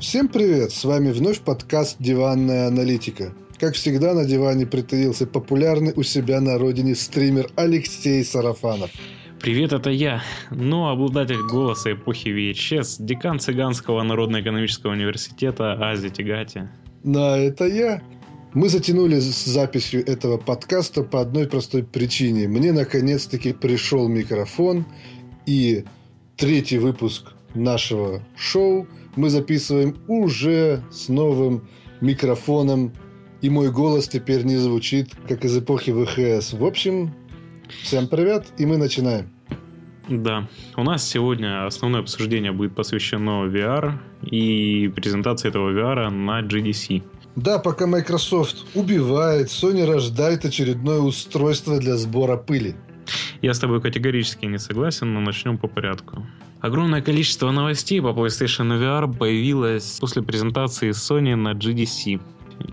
Всем привет! С вами вновь подкаст «Диванная аналитика». Как всегда, на диване притаился популярный у себя на родине стример Алексей Сарафанов. Привет, это я, но обладатель голоса эпохи VHS, декан Цыганского народно-экономического университета Ази Тигати. Да, это я. Мы затянули с записью этого подкаста по одной простой причине. Мне наконец-таки пришел микрофон, и третий выпуск нашего шоу мы записываем уже с новым микрофоном, и мой голос теперь не звучит, как из эпохи ВХС. В общем, всем привет, и мы начинаем. Да, у нас сегодня основное обсуждение будет посвящено VR и презентации этого VR на GDC. Да, пока Microsoft убивает, Sony рождает очередное устройство для сбора пыли. Я с тобой категорически не согласен, но начнем по порядку. Огромное количество новостей по PlayStation VR появилось после презентации Sony на GDC.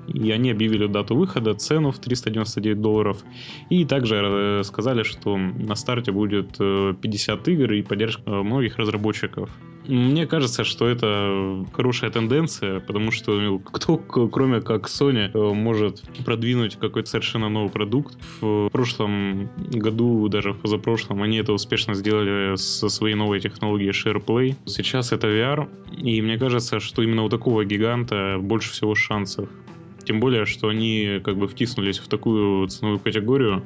И они объявили дату выхода, цену в 399 долларов. И также э, сказали, что на старте будет 50 э, игр и поддержка э, многих разработчиков. Мне кажется, что это хорошая тенденция, потому что ну, кто, кроме как Sony, может продвинуть какой-то совершенно новый продукт. В прошлом году, даже в позапрошлом, они это успешно сделали со своей новой технологией SharePlay. Сейчас это VR, и мне кажется, что именно у такого гиганта больше всего шансов. Тем более, что они как бы втиснулись в такую ценовую категорию,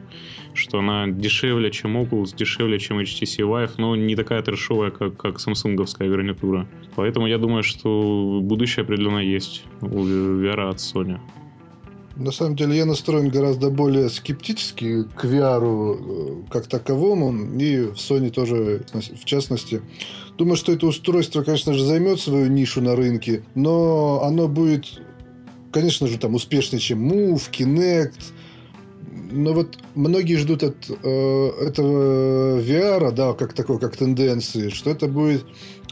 что она дешевле, чем Oculus, дешевле, чем HTC Vive, но не такая трешовая, как, как самсунговская гарнитура. Поэтому я думаю, что будущее определенно есть у VR от Sony. На самом деле я настроен гораздо более скептически к VR э, как таковому, и в Sony тоже в частности. Думаю, что это устройство, конечно же, займет свою нишу на рынке, но оно будет конечно же, там успешнее, чем Move, Kinect. Но вот многие ждут от э, этого VR, да, как такой, как тенденции, что это будет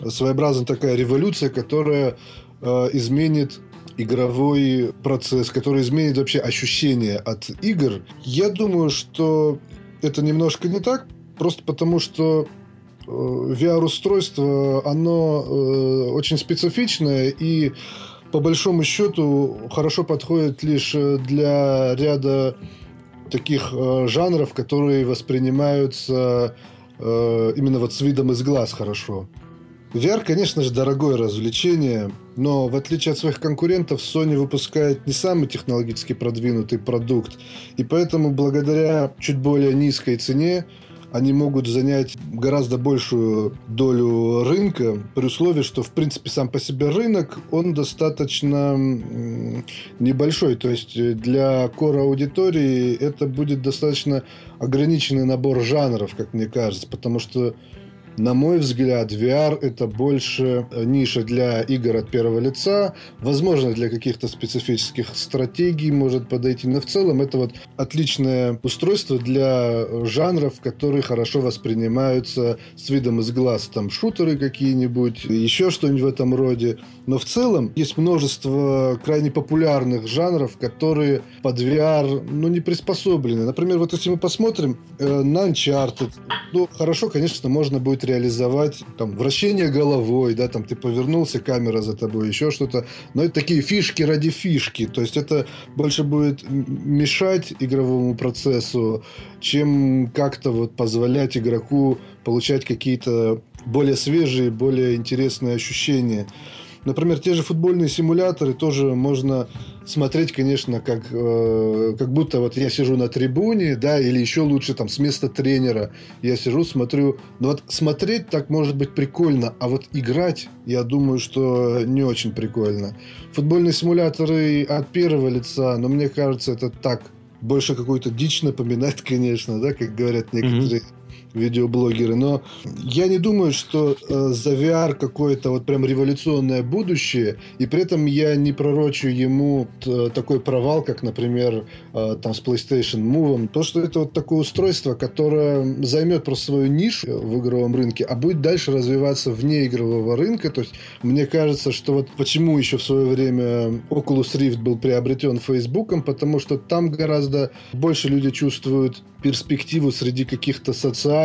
своеобразная такая революция, которая э, изменит игровой процесс, который изменит вообще ощущение от игр. Я думаю, что это немножко не так, просто потому что э, VR-устройство, оно э, очень специфичное, и по большому счету хорошо подходит лишь э, для ряда таких э, жанров, которые воспринимаются э, именно вот с видом из глаз хорошо. VR, конечно же, дорогое развлечение, но в отличие от своих конкурентов, Sony выпускает не самый технологически продвинутый продукт, и поэтому благодаря чуть более низкой цене они могут занять гораздо большую долю рынка, при условии, что, в принципе, сам по себе рынок, он достаточно небольшой. То есть э, для кора аудитории это будет достаточно ограниченный набор жанров, как мне кажется, потому что на мой взгляд, VR это больше э, ниша для игр от первого лица, возможно, для каких-то специфических стратегий может подойти, но в целом это вот отличное устройство для жанров, которые хорошо воспринимаются с видом из глаз, там шутеры какие-нибудь, еще что-нибудь в этом роде. Но в целом есть множество крайне популярных жанров, которые под VR ну, не приспособлены. Например, вот если мы посмотрим э, на Uncharted, ну, хорошо, конечно, можно будет реализовать там вращение головой, да, там ты повернулся, камера за тобой, еще что-то. Но это такие фишки ради фишки. То есть это больше будет мешать игровому процессу, чем как-то вот позволять игроку получать какие-то более свежие, более интересные ощущения. Например, те же футбольные симуляторы тоже можно смотреть, конечно, как, э, как будто вот я сижу на трибуне, да, или еще лучше там с места тренера я сижу, смотрю. Но вот смотреть так может быть прикольно, а вот играть, я думаю, что не очень прикольно. Футбольные симуляторы от первого лица, но мне кажется, это так больше какую-то дичь напоминает, конечно, да, как говорят некоторые mm-hmm видеоблогеры, но я не думаю, что э, за VR какое-то вот прям революционное будущее, и при этом я не пророчу ему т, такой провал, как, например, э, там с PlayStation Move. То, что это вот такое устройство, которое займет просто свою нишу в игровом рынке, а будет дальше развиваться вне игрового рынка. То есть мне кажется, что вот почему еще в свое время Oculus Rift был приобретен Фейсбуком, потому что там гораздо больше люди чувствуют перспективу среди каких-то социальных,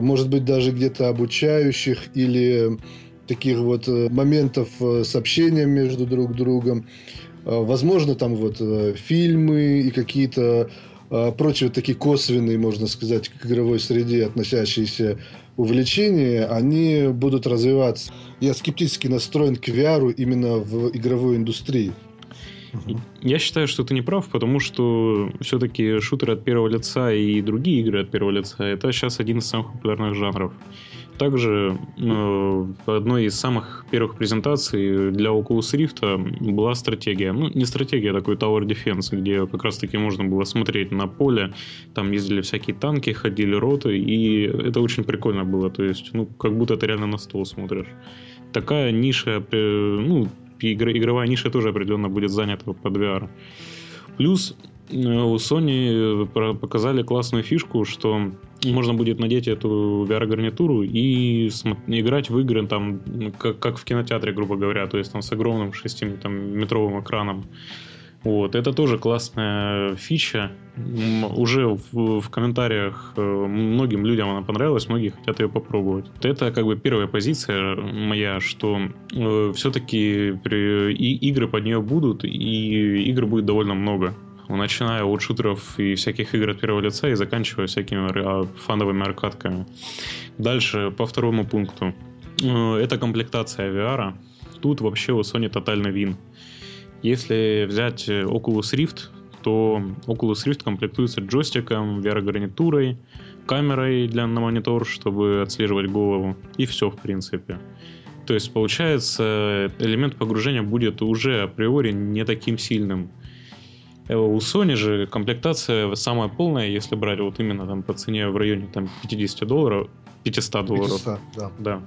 может быть, даже где-то обучающих или таких вот э, моментов э, с общением между друг другом. Возможно, там вот фильмы и какие-то прочие такие косвенные, можно сказать, к игровой среде относящиеся увлечения, они будут развиваться. Я скептически настроен к VR именно в игровой индустрии. Я считаю, что ты не прав, потому что все-таки шутеры от первого лица и другие игры от первого лица это сейчас один из самых популярных жанров. Также э, одной из самых первых презентаций для Oculus Rift была стратегия. Ну, не стратегия, а такой Tower Defense, где как раз-таки можно было смотреть на поле. Там ездили всякие танки, ходили роты, и это очень прикольно было. То есть, ну, как будто ты реально на стол смотришь. Такая ниша, э, ну, игровая ниша тоже определенно будет занята под VR. Плюс э, у Sony э, показали классную фишку, что можно будет надеть эту VR-гарнитуру и играть в игры там, как, как в кинотеатре, грубо говоря, то есть там с огромным 6-метровым экраном. Вот, это тоже классная фича. Уже в, в комментариях э, многим людям она понравилась, многие хотят ее попробовать. Это как бы первая позиция моя, что э, все-таки и, игры под нее будут, и игр будет довольно много. Начиная от шутеров и всяких игр от первого лица и заканчивая всякими а, фановыми аркадками. Дальше, по второму пункту. Э, это комплектация VR. Тут вообще у Sony тотальный вин. Если взять э, Oculus Rift, то Oculus Rift комплектуется джойстиком, VR-гарнитурой, камерой для на монитор, чтобы отслеживать голову, и все, в принципе. То есть, получается, элемент погружения будет уже априори не таким сильным. Э, у Sony же комплектация самая полная, если брать вот именно там по цене в районе там 50 долларов, 500 долларов. 500, да. да.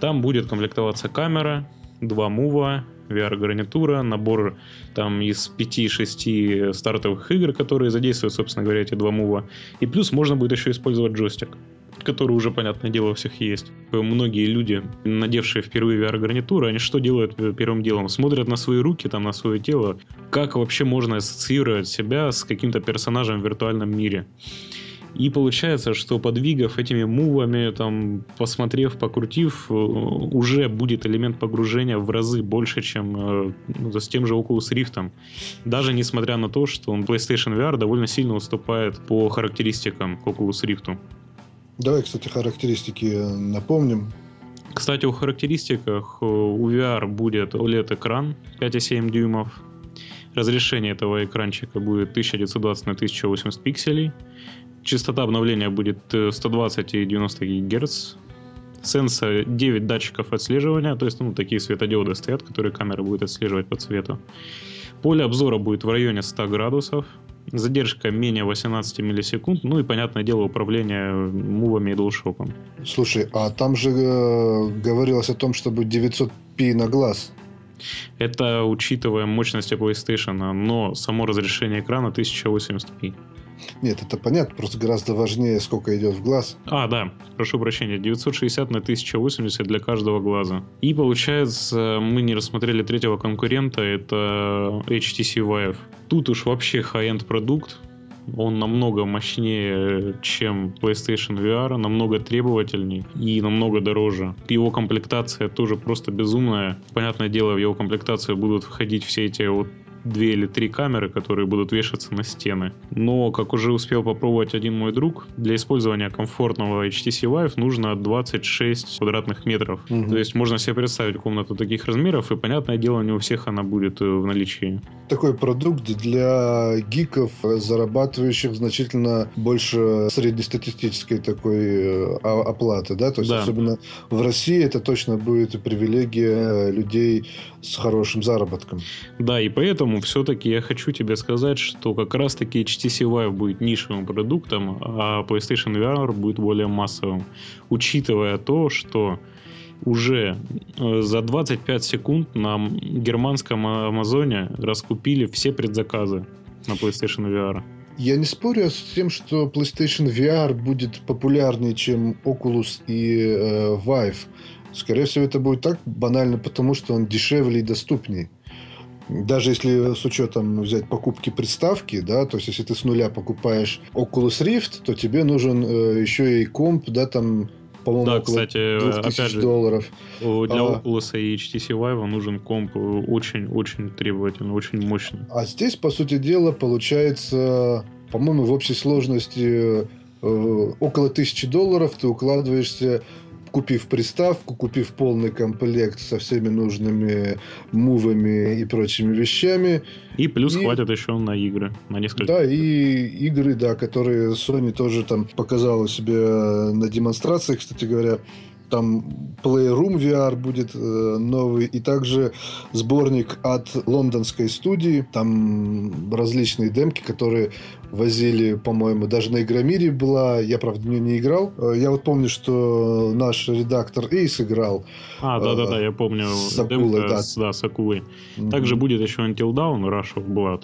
Там будет комплектоваться камера, два мува, VR-гарнитура, набор там из 5-6 стартовых игр, которые задействуют, собственно говоря, эти два мува. И плюс можно будет еще использовать джойстик который уже, понятное дело, у всех есть. Многие люди, надевшие впервые VR-гарнитуру, они что делают первым делом? Смотрят на свои руки, там, на свое тело. Как вообще можно ассоциировать себя с каким-то персонажем в виртуальном мире? И получается, что подвигав этими мувами, там, посмотрев, покрутив, э, уже будет элемент погружения в разы больше, чем э, ну, с тем же Oculus Rift. Даже несмотря на то, что он PlayStation VR довольно сильно уступает по характеристикам к Oculus Rift. Давай, кстати, характеристики напомним. Кстати, о характеристиках э, у VR будет OLED-экран 5,7 дюймов. Разрешение этого экранчика будет 1920 на 1080 пикселей. Частота обновления будет 120 э, и 90 ГГц. Сенсор 9 датчиков отслеживания, то есть ну, такие светодиоды стоят, которые камера будет отслеживать по цвету. Поле обзора будет в районе 100 градусов. Задержка менее 18 миллисекунд. Ну и, понятное дело, управление мувами и DualShock. Слушай, а там же э, говорилось о том, что будет 900p на глаз. Это учитывая мощности PlayStation, но само разрешение экрана 1080p. Нет, это понятно, просто гораздо важнее, сколько идет в глаз. А, да, прошу прощения, 960 на 1080 для каждого глаза. И получается, мы не рассмотрели третьего конкурента, это HTC Vive. Тут уж вообще high-end продукт, он намного мощнее, чем PlayStation VR, намного требовательней и намного дороже. Его комплектация тоже просто безумная. Понятное дело, в его комплектацию будут входить все эти вот две или три камеры, которые будут вешаться на стены. Но, как уже успел попробовать один мой друг, для использования комфортного HTC Vive нужно 26 квадратных метров. Угу. То есть можно себе представить комнату таких размеров, и, понятное дело, не у всех она будет э, в наличии. Такой продукт для гиков, зарабатывающих значительно больше среднестатистической такой э, оплаты, да? То есть, да. особенно в России это точно будет привилегия людей с хорошим заработком. Да, и поэтому все-таки я хочу тебе сказать, что как раз-таки HTC Vive будет нишевым продуктом, а PlayStation VR будет более массовым. Учитывая то, что уже э, за 25 секунд на германском Амазоне раскупили все предзаказы на PlayStation VR. Я не спорю с тем, что PlayStation VR будет популярнее, чем Oculus и э, Vive. Скорее всего, это будет так банально, потому что он дешевле и доступнее. Даже если с учетом взять покупки приставки, да, то есть если ты с нуля покупаешь Oculus Rift, то тебе нужен э, еще и комп, да, там по-моему, Да, около кстати, 2000 опять же, долларов. Для А. Oculus и HTC Vive нужен комп очень-очень требовательный, очень мощный. А здесь, по сути дела, получается, по-моему, в общей сложности э, около тысячи долларов ты укладываешься, купив приставку, купив полный комплект со всеми нужными мувами и прочими вещами. И плюс И- хватит еще на игры, на несколько. Да, и игры, да, которые Sony тоже там показала себе на демонстрации, кстати говоря. Там Playroom VR будет э, новый, и также сборник от лондонской студии. Там различные демки, которые возили, по-моему, даже на Игромире была. Я, правда, в нее не играл. Э, Я вот помню, что наш редактор Эйс играл. А, да-да-да, я помню. с акулой, да. с- да, с акулой. Также будет еще Until Dawn, Rush of Blood.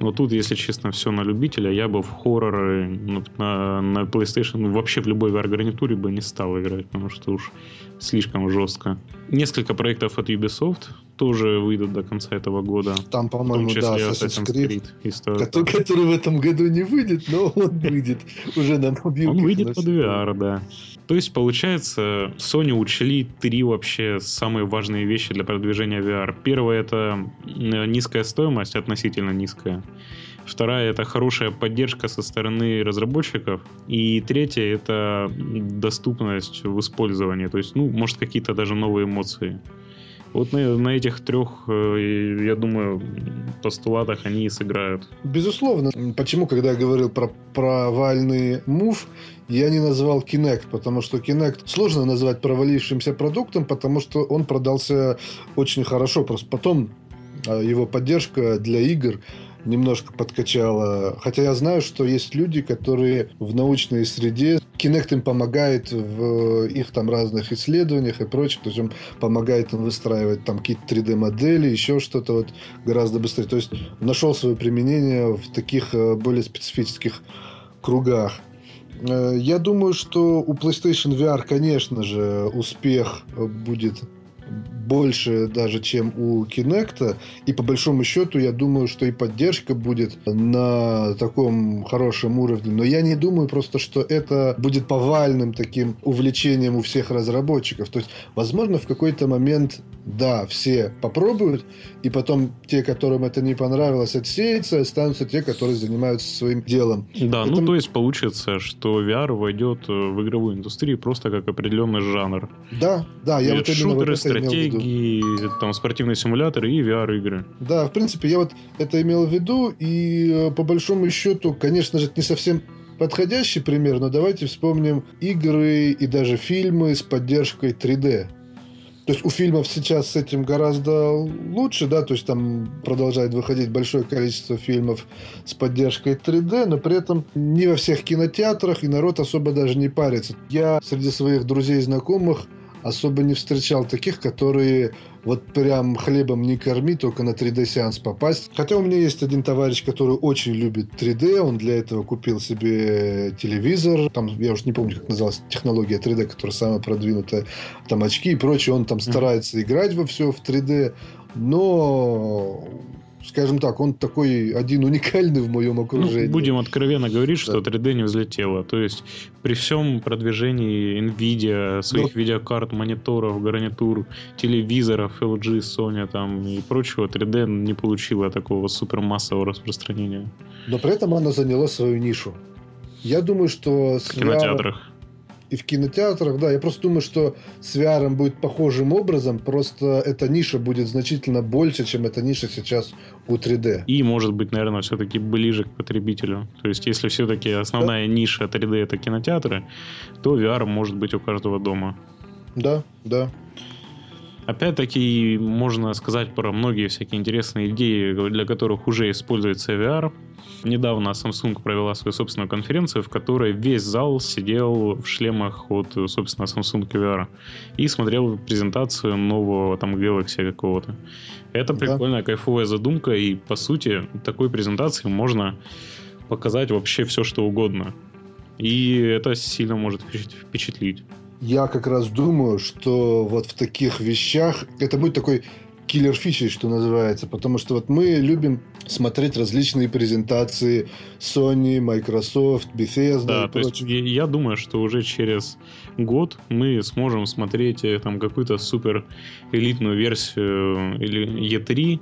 Но тут, если честно, все на любителя. Я бы в хорроры ну, на, на PlayStation, ну, вообще в любой VR-гарнитуре бы не стал играть, потому что уж слишком жестко. Несколько проектов от Ubisoft тоже выйдут до конца этого года. Там, по-моему, да, Assassin's Creed. Creed. Который, который в этом году не выйдет, но он выйдет уже на мобилках. Он выйдет под. VR, да. То есть, получается, Sony учли три вообще самые важные вещи для продвижения VR. Первое — это низкая стоимость, относительно низкая. Вторая — это хорошая поддержка со стороны разработчиков. И третья — это доступность в использовании. То есть, ну, может, какие-то даже новые эмоции. Вот на, на этих трех, э, я думаю, постулатах они и сыграют. Безусловно. Почему, когда я говорил про провальный мув, я не назвал Kinect, потому что Kinect сложно назвать провалившимся продуктом, потому что он продался очень хорошо. Просто потом а, его поддержка для игр немножко подкачала. Хотя я знаю, что есть люди, которые в научной среде Kinect им помогает в их там разных исследованиях и прочее. То есть он помогает им выстраивать там какие-то 3D-модели, еще что-то вот гораздо быстрее. То есть нашел свое применение в таких э, более специфических кругах. Э, Я думаю, что у PlayStation VR, конечно же, успех э, будет больше даже, чем у Kinect. И по большому счету, я думаю, что и поддержка будет на таком хорошем уровне. Но я не думаю просто, что это будет повальным таким увлечением у всех разработчиков. То есть, возможно, в какой-то момент, да, все попробуют, и потом те, которым это не понравилось, отсеются, останутся те, которые занимаются своим делом. Да, Это- ну то есть получится, что VR войдет э, в игровую индустрию просто как определенный жанр. Да, да, я И вот именно вот это. Стратегии, там спортивные симуляторы и VR-игры. Да, в принципе, я вот это имел в виду, и э, по большому счету, конечно же, это не совсем подходящий пример, но давайте вспомним игры и даже фильмы с поддержкой 3D. То есть у фильмов сейчас с этим гораздо лучше, да, то есть там продолжает выходить большое количество фильмов с поддержкой 3D, но при этом не во всех кинотеатрах, и народ особо даже не парится. Я среди своих друзей и знакомых особо не встречал таких, которые вот прям хлебом не корми, только на 3D-сеанс попасть. Хотя у меня есть один товарищ, который очень любит 3D, он для этого купил себе телевизор, там, я уж не помню, как называлась технология 3D, которая самая продвинутая, там очки и прочее, он там старается играть во все в 3D, но скажем так, он такой один уникальный в моем Ну, окружении. будем откровенно говорить, что Да. 3D не взлетело. То есть при всем продвижении Nvidia, своих Ну. видеокарт, мониторов, гарнитур, телевизоров, LG, Sony там и прочего, 3D не получила такого супермассового распространения Но при этом она заняла свою нишу. Я думаю, что в кинотеатрах. И в кинотеатрах, да. Я просто думаю, что с VR будет похожим образом, просто эта ниша будет значительно больше, чем эта ниша сейчас у 3D. И, может быть, наверное, все-таки ближе к потребителю. То есть, если все-таки основная ниша 3D это кинотеатры, то VR может быть у каждого дома. Да, да. Опять-таки, можно сказать про многие всякие интересные идеи, для которых уже используется VR. Недавно Samsung провела свою собственную конференцию, в которой весь зал сидел в шлемах от, собственно, Samsung VR и смотрел презентацию нового там Galaxy какого-то. Это Да. прикольная, кайфовая задумка, и, по сути, такой презентации можно показать вообще все, что угодно. И это сильно может впечат- впечатлить. Я как раз думаю, что вот в таких вещах это будет такой киллер фичей, что называется, потому что вот мы любим смотреть различные презентации Sony, Microsoft, Bethesda Да, и то есть прочее. я, думаю, что уже через год мы сможем смотреть э, там какую-то супер элитную версию или E3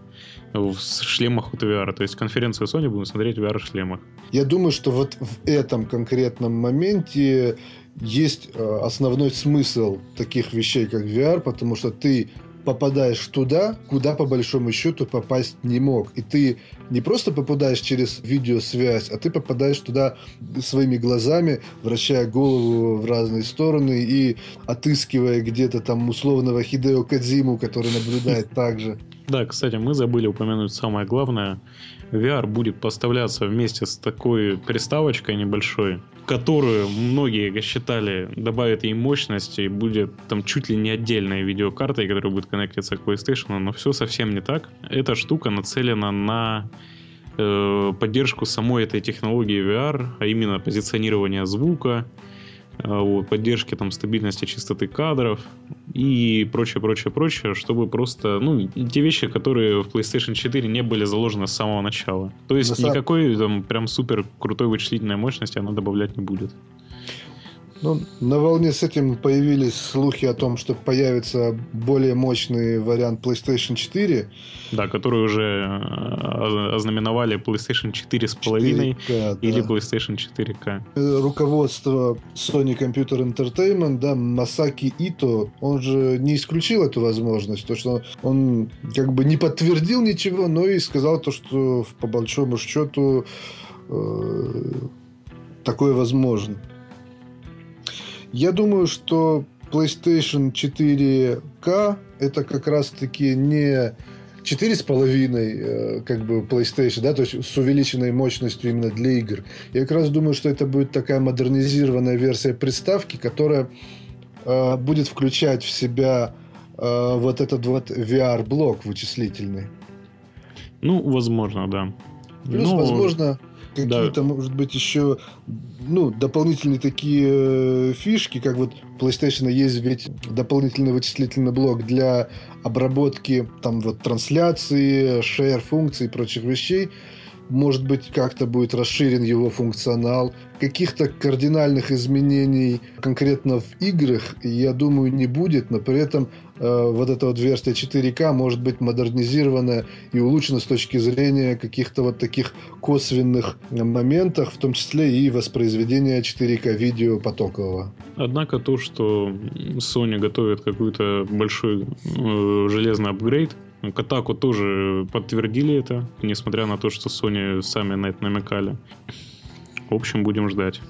в шлемах от VR. То есть конференцию Sony будем смотреть в VR-шлемах. Я думаю, что вот в этом конкретном моменте есть э, основной смысл таких вещей, как VR, потому что ты попадаешь туда, куда по большому счету попасть не мог. И ты не просто попадаешь через видеосвязь, а ты попадаешь туда своими глазами, вращая голову в разные стороны и отыскивая где-то там условного Хидео Кадзиму, который наблюдает так же. Да, кстати, мы забыли упомянуть самое главное. VR будет поставляться вместе с такой приставочкой небольшой, которую многие считали добавит ей мощности и будет там чуть ли не отдельной видеокартой, которая будет коннектиться к PlayStation, но все совсем не так. Эта штука нацелена на э, поддержку самой этой технологии VR, а именно позиционирование звука, э, поддержки там стабильности чистоты кадров и прочее, прочее, прочее, чтобы просто, ну, те вещи, которые в PlayStation 4 не были заложены с самого начала. То есть самом- никакой там прям супер крутой вычислительной мощности она добавлять не будет. Ну, на волне с этим появились слухи о том, что появится более мощный вариант PlayStation 4. Да, которые уже э, ознаменовали PlayStation 4,5 4К, или да. PlayStation 4K. Э, Руководство Sony Computer Entertainment, да, Масаки Ито, он же не исключил эту возможность, то что он как бы не подтвердил ничего, но и сказал то, что по большому счету э, такое возможно. Я думаю, что PlayStation 4K это как раз-таки не 4,5 э, как бы PlayStation, да, то есть с увеличенной мощностью именно для игр. Я как раз думаю, что это будет такая модернизированная версия приставки, которая э, будет включать в себя э, вот этот вот VR-блок вычислительный. Ну, возможно, да. Плюс, Ну, возможно, да. какие-то, может быть, еще ну, дополнительные такие э, фишки, как вот PlayStation есть ведь дополнительный вычислительный блок для обработки там вот трансляции, share функций и прочих вещей. Может быть, как-то будет расширен его функционал. Каких-то кардинальных изменений конкретно в играх, я думаю, не будет, но при этом э, вот эта вот версия 4К может быть модернизирована и улучшена с точки зрения каких-то вот таких косвенных моментах, в том числе и воспроизведения 4К видео потокового. Однако то, что Sony готовит какой-то большой э, железный апгрейд, Катаку тоже подтвердили это, несмотря на то, что Sony сами на это намекали. В общем, будем ждать.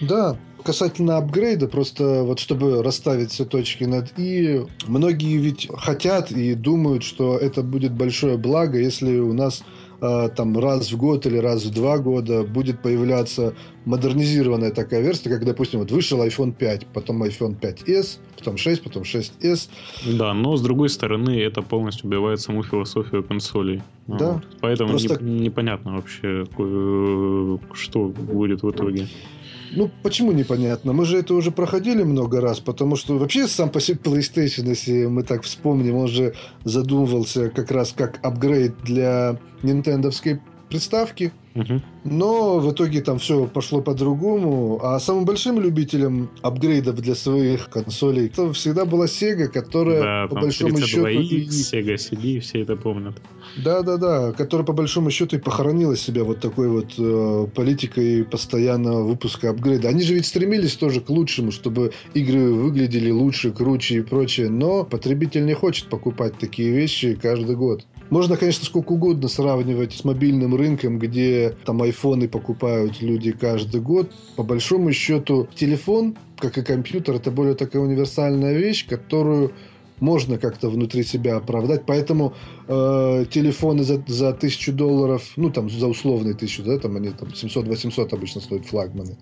Да, касательно апгрейда, просто вот чтобы расставить все точки над «и», многие ведь хотят и думают, что это будет большое благо, если у нас там раз в год или раз в два года будет появляться модернизированная такая версия, как, допустим, вот вышел iPhone 5, потом iPhone 5s, потом 6, потом 6s. Да, но с другой стороны, это полностью убивает саму философию консолей. Да. Вот. Поэтому Просто- не- непонятно вообще, э, что будет в итоге. Ну, почему непонятно? Мы же это уже проходили много раз, потому что вообще сам по себе PlayStation, если мы так вспомним, он же задумывался как раз как апгрейд для нинтендовской приставки, Но в итоге там все пошло по-другому. А самым большим любителем апгрейдов для своих консолей это всегда была Sega, которая Да, по большому счету 32X, и- Sega CD, все это помнят. Да-да-да, которая по большому счету и похоронила себя вот такой вот э, политикой постоянного выпуска апгрейда. Они же ведь стремились тоже к лучшему, чтобы игры выглядели лучше, круче и прочее, но потребитель не хочет покупать такие вещи каждый год. Можно, конечно, сколько угодно сравнивать с мобильным рынком, где там айфоны покупают люди каждый год. По большому счету, телефон, как и компьютер, это более такая универсальная вещь, которую можно как-то внутри себя оправдать. Поэтому э, телефоны за, за тысячу долларов, ну там за условные тысячу, да, там они там 700-800 обычно стоят флагманы.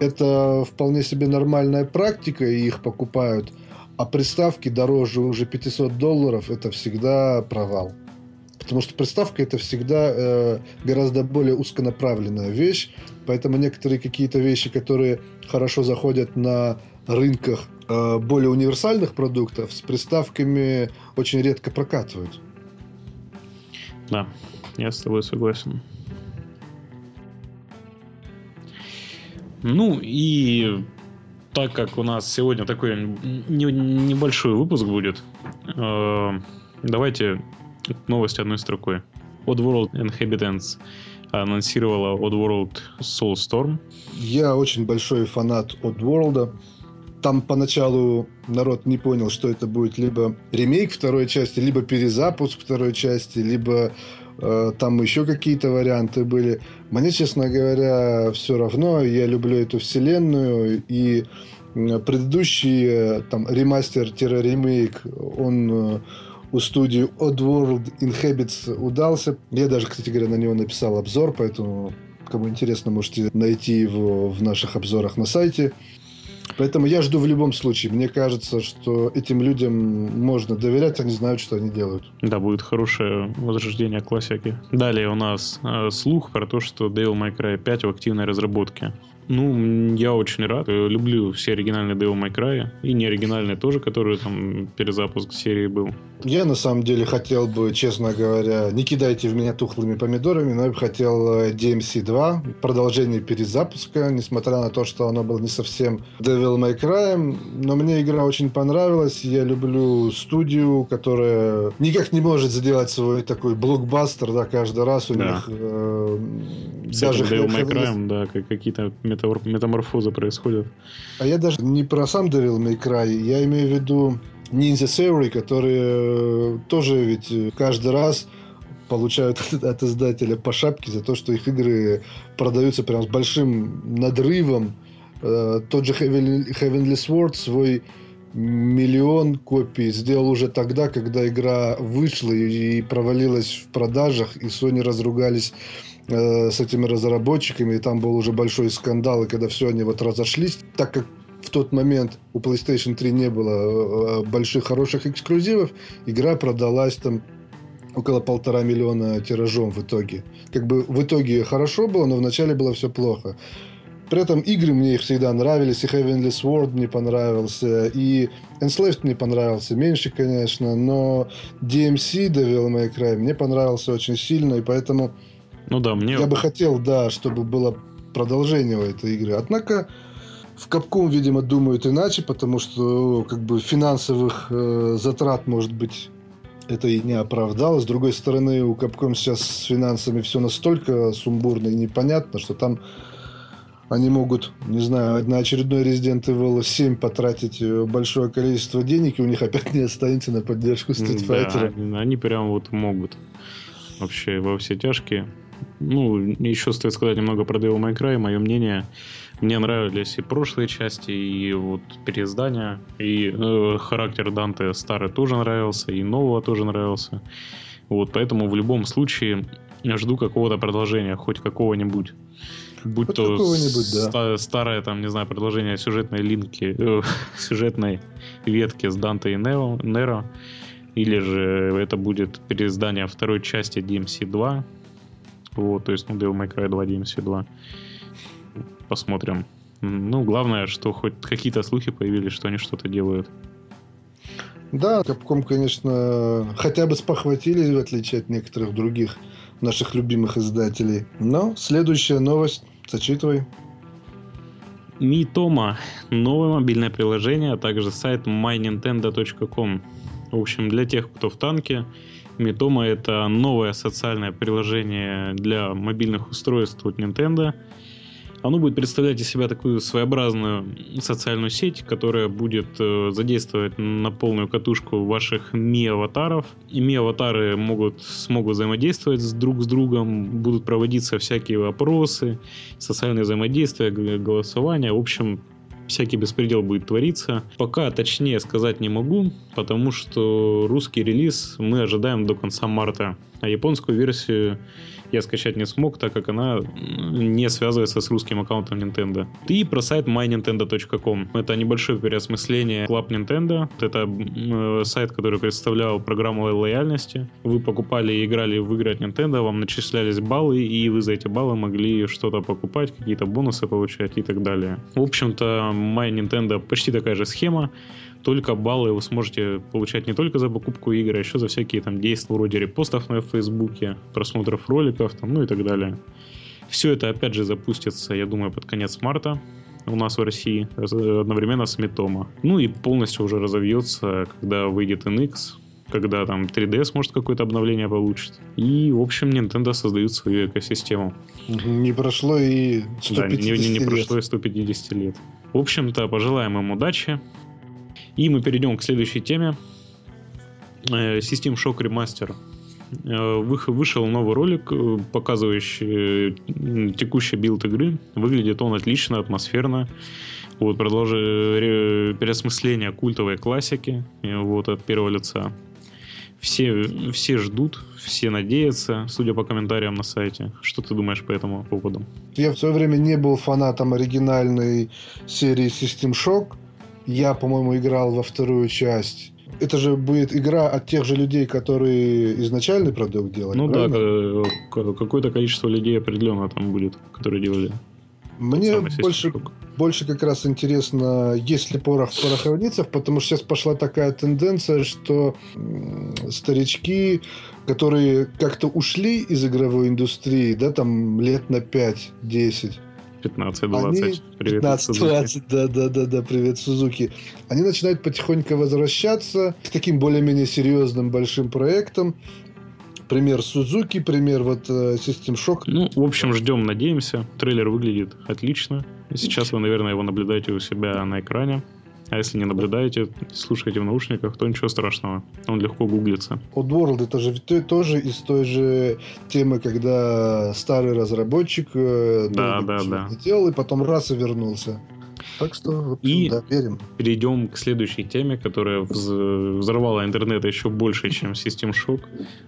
Это вполне себе нормальная практика, и их покупают. А приставки дороже уже 500 долларов, это всегда провал. Потому что приставка это всегда э, гораздо более узконаправленная вещь, поэтому некоторые какие-то вещи, которые хорошо заходят на рынках э, более универсальных продуктов, с приставками очень редко прокатывают. Да, я с тобой согласен. Ну и так как у нас сегодня такой не, небольшой выпуск будет, э, давайте новость одной строкой. Oddworld Inhabitants анонсировала Oddworld Soulstorm. Я очень большой фанат Oddworld. Там поначалу народ не понял, что это будет либо ремейк второй части, либо перезапуск второй части, либо э, там еще какие-то варианты были. Мне, честно говоря, все равно. Я люблю эту вселенную и предыдущий э, там ремастер-ремейк, он э, у студии Oddworld Inhabits удался. Я даже, кстати говоря, на него написал обзор, поэтому кому интересно, можете найти его в наших обзорах на сайте. Поэтому я жду в любом случае. Мне кажется, что этим людям можно доверять, они знают, что они делают. Да, будет хорошее возрождение классики. Далее у нас э, слух про то, что Devil May Cry 5 в активной разработке. Ну, я очень рад. Я люблю все оригинальные Devil May Cry. И не оригинальные тоже, которые там перезапуск серии был. Я на самом деле хотел бы, честно говоря, не кидайте в меня тухлыми помидорами, но я бы хотел э, DMC 2, продолжение перезапуска, несмотря на то, что оно было не совсем Devil May Cry, но мне игра очень понравилась. Я люблю студию, которая никак не может сделать свой такой блокбастер, да, каждый раз у да. них э, С даже Devil May Cry, да, какие-то метаморфозы происходят. А я даже не про сам Devil May Cry, я имею в виду Ninja Theory, которые э, тоже ведь э, каждый раз получают от издателя по шапке за то, что их игры продаются прям с большим надрывом. Э, тот же Heavenly Sword свой миллион копий сделал уже тогда, когда игра вышла и провалилась в продажах, и Sony разругались с этими разработчиками, и там был уже большой скандал, и когда все они вот разошлись, так как в тот момент у PlayStation 3 не было э, э, больших хороших эксклюзивов, игра продалась там около полтора миллиона тиражом в итоге. Как бы в итоге хорошо было, но вначале было все плохо. При этом игры мне всегда нравились, и Heavenly Sword мне понравился, и Enslaved мне понравился, меньше, конечно, но DMC Devil May Cry мне понравился очень сильно, и поэтому ну да, мне... я бы хотел, да, чтобы было продолжение у этой игры. Однако в Капком, видимо, думают иначе, потому что как бы финансовых э, затрат, может быть, это и не оправдало. С другой стороны, у Капком сейчас с финансами все настолько сумбурно и непонятно, что там они могут, не знаю, на очередной Resident Evil 7 потратить э, большое количество денег, и у них опять не останется на поддержку Street Fighter. Да, они прям вот могут вообще во все тяжкие. Ну, еще стоит сказать немного про Devil May Cry. Мое мнение, мне нравились и прошлые части, и вот переиздания, и э, характер Данте старый тоже нравился, и нового тоже нравился. Вот, поэтому в любом случае я жду какого-то продолжения, хоть какого-нибудь. Будь хоть то да. старое, там, не знаю, продолжение сюжетной линки, э, сюжетной ветки с Данте и Нео, Неро, или же это будет переиздание второй части DMC 2, вот, то есть, ну, Devil May Cry 2, DMC 2 посмотрим. Ну, главное, что хоть какие-то слухи появились, что они что-то делают. Да, Capcom, конечно, хотя бы спохватились, в отличие от некоторых других наших любимых издателей. Но следующая новость, зачитывай. Митома. Новое мобильное приложение, а также сайт mynintendo.com. В общем, для тех, кто в танке, Митома это новое социальное приложение для мобильных устройств от Nintendo – оно будет представлять из себя такую своеобразную социальную сеть, которая будет э, задействовать на полную катушку ваших ми-аватаров. И ми-аватары могут, смогут взаимодействовать с друг с другом, будут проводиться всякие вопросы, социальные взаимодействия, голосование. В общем, всякий беспредел будет твориться. Пока точнее сказать не могу, потому что русский релиз мы ожидаем до конца марта, а японскую версию я скачать не смог, так как она не связывается с русским аккаунтом Nintendo. И про сайт mynintendo.com. Это небольшое переосмысление Club Nintendo. Это э, сайт, который представлял программу лояльности. Вы покупали и играли в игры от Nintendo, вам начислялись баллы, и вы за эти баллы могли что-то покупать, какие-то бонусы получать и так далее. В общем-то, My Nintendo почти такая же схема только баллы вы сможете получать не только за покупку игр, а еще за всякие там действия вроде репостов на Фейсбуке, просмотров роликов, там, ну и так далее. Все это, опять же, запустится, я думаю, под конец марта у нас в России одновременно с Метома. Ну и полностью уже разовьется, когда выйдет NX, когда там 3DS может какое-то обновление получит. И, в общем, Nintendo создают свою экосистему. Не прошло и 150 да, не, не, не лет. прошло и 150 лет. В общем-то, пожелаем им удачи. И мы перейдем к следующей теме. Э, System Shock Remaster. Э, Вышел новый ролик, э, показывающий текущий билд игры. Выглядит он отлично, атмосферно. Вот, продолжение переосмысление культовой классики вот, от первого лица. Все, все ждут, все надеются, судя по комментариям на сайте. Что ты думаешь по этому поводу? Я в свое время не был фанатом оригинальной серии System Shock. Я, по-моему, играл во вторую часть. Это же будет игра от тех же людей, которые изначальный продукт делали. Ну правильно? да, какое-то количество людей определенно там будет, которые делали. Мне больше, больше как раз интересно, есть ли порох в пороховницах, потому что сейчас пошла такая тенденция, что старички, которые как-то ушли из игровой индустрии, да, там лет на 5-10, 15-20. Привет, 15-20, да, да, да, да, привет, Сузуки. Они начинают потихоньку возвращаться к таким более-менее серьезным большим проектам. Пример Сузуки, пример вот э, System Shock. Ну, в общем, ждем, надеемся. Трейлер выглядит отлично. Сейчас вы, наверное, его наблюдаете у себя на экране. А если не наблюдаете, слушаете в наушниках, то ничего страшного. Он легко гуглится. Oddworld это же тоже из той же темы, когда старый разработчик э, да, да, да. делал, и потом раз и вернулся. Так что, общем, и да, верим. перейдем к следующей теме, которая взорвала интернет еще больше, чем System Shock.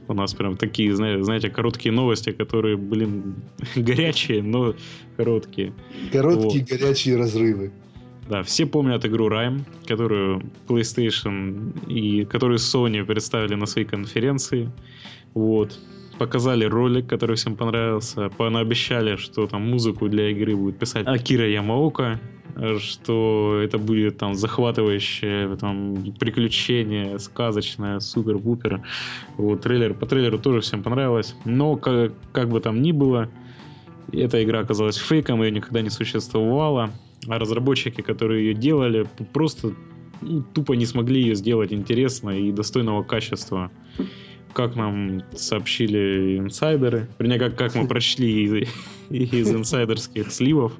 У нас прям такие, знаете, короткие новости, которые, блин, горячие, но короткие. Короткие вот. горячие разрывы. Да, все помнят игру Rime, которую PlayStation и которую Sony представили на своей конференции. Вот. Показали ролик, который всем понравился. Пообещали, что там музыку для игры будет писать Акира Ямаока, что это будет там захватывающее там, приключение, сказочное, супер-пупер. Вот, трейлер, по трейлеру тоже всем понравилось. Но как, как бы там ни было, эта игра оказалась фейком, ее никогда не существовало а разработчики, которые ее делали, просто ну, тупо не смогли ее сделать интересно и достойного качества. Как нам сообщили инсайдеры, вернее, как, как мы прочли из, из инсайдерских сливов,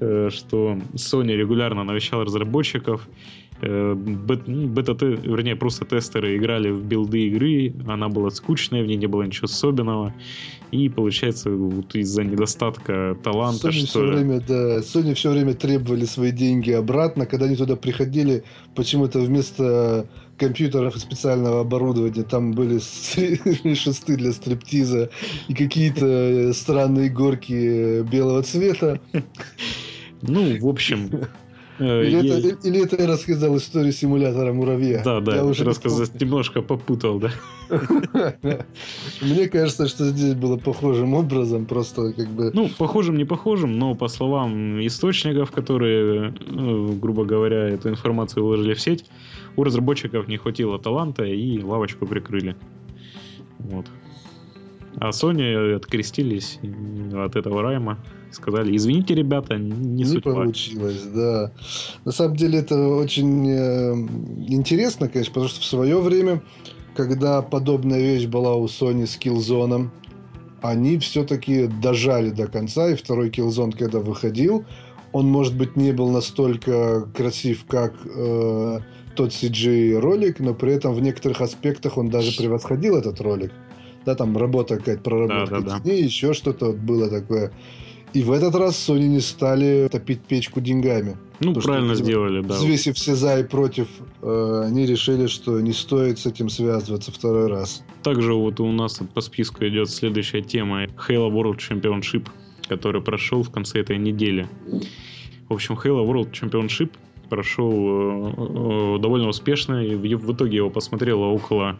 э, что Sony регулярно навещал разработчиков, бета, вернее, просто тестеры играли в билды игры, она была скучная, в ней не было ничего особенного, и получается вот из-за недостатка таланта, Sony что... Все время, да, Sony все время требовали свои деньги обратно, когда они туда приходили, почему-то вместо компьютеров и специального оборудования там были шесты для стриптиза и какие-то странные горки белого цвета. Ну, в общем, Э, или, есть... это, или это я рассказал историю симулятора муравья? Да, да, я уже рассказал, немножко попутал, да. Мне кажется, что здесь было похожим образом, просто как бы... Ну, похожим, не похожим, но по словам источников, которые, ну, грубо говоря, эту информацию выложили в сеть, у разработчиков не хватило таланта и лавочку прикрыли. Вот. А Sony открестились от этого райма. Сказали, извините, ребята, не, не получилось, да. На самом деле это очень э, интересно, конечно, потому что в свое время, когда подобная вещь была у Sony с Killzone, они все-таки дожали до конца, и второй Killzone, когда выходил, он, может быть, не был настолько красив, как э, тот CG-ролик, но при этом в некоторых аспектах он даже превосходил этот ролик. Да, там работа какая-то, проработка да, да, да. еще что-то было такое. И в этот раз Sony не стали топить печку деньгами. Ну, правильно что, сделали, да. Взвесив все за и против, э, они решили, что не стоит с этим связываться второй раз. Также вот у нас по списку идет следующая тема Halo World Championship, который прошел в конце этой недели. В общем, Halo World Championship прошел э, э, довольно успешно. И в итоге его посмотрело около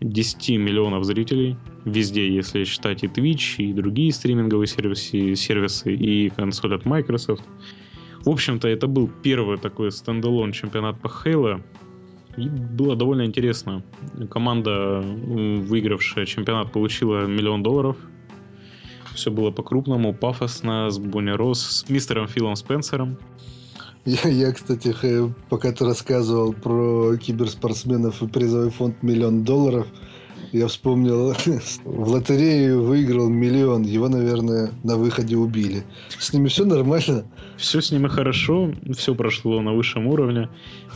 10 миллионов зрителей везде, если считать и Twitch, и другие стриминговые сервисы, сервисы и консоль от Microsoft. В общем-то, это был первый такой стендалон чемпионат по Halo. И было довольно интересно. Команда, выигравшая чемпионат, получила миллион долларов. Все было по-крупному, пафосно, с Бонни Росс, с мистером Филом Спенсером. Я, я, кстати, пока ты рассказывал про киберспортсменов и призовой фонд миллион долларов, я вспомнил, в лотерею выиграл миллион. Его, наверное, на выходе убили. С ними все нормально? Все с ними хорошо. Все прошло на высшем уровне.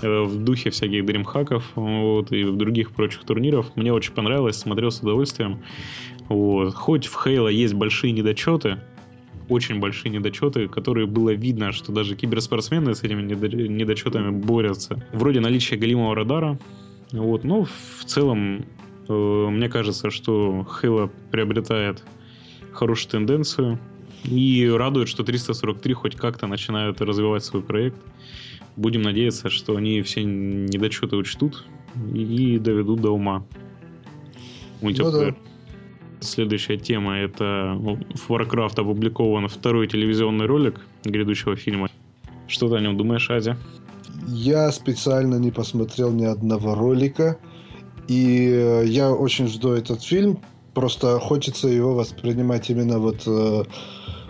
Э, в духе всяких дримхаков вот, и в других прочих турниров. Мне очень понравилось. Смотрел с удовольствием. Вот. Хоть в Хейла есть большие недочеты, очень большие недочеты, которые было видно, что даже киберспортсмены с этими недочетами борются. Вроде наличия галимого радара, вот, но в целом Э, мне кажется, что Halo приобретает хорошую тенденцию. И радует, что 343 хоть как-то начинают развивать свой проект. Будем надеяться, что они все недочеты учтут и доведут до ума. Ну, да. Следующая тема это в Warcraft опубликован второй телевизионный ролик грядущего фильма. Что ты о нем думаешь, Азия? Я специально не посмотрел ни одного ролика. И э, я очень жду этот фильм. Просто хочется его воспринимать именно вот, э,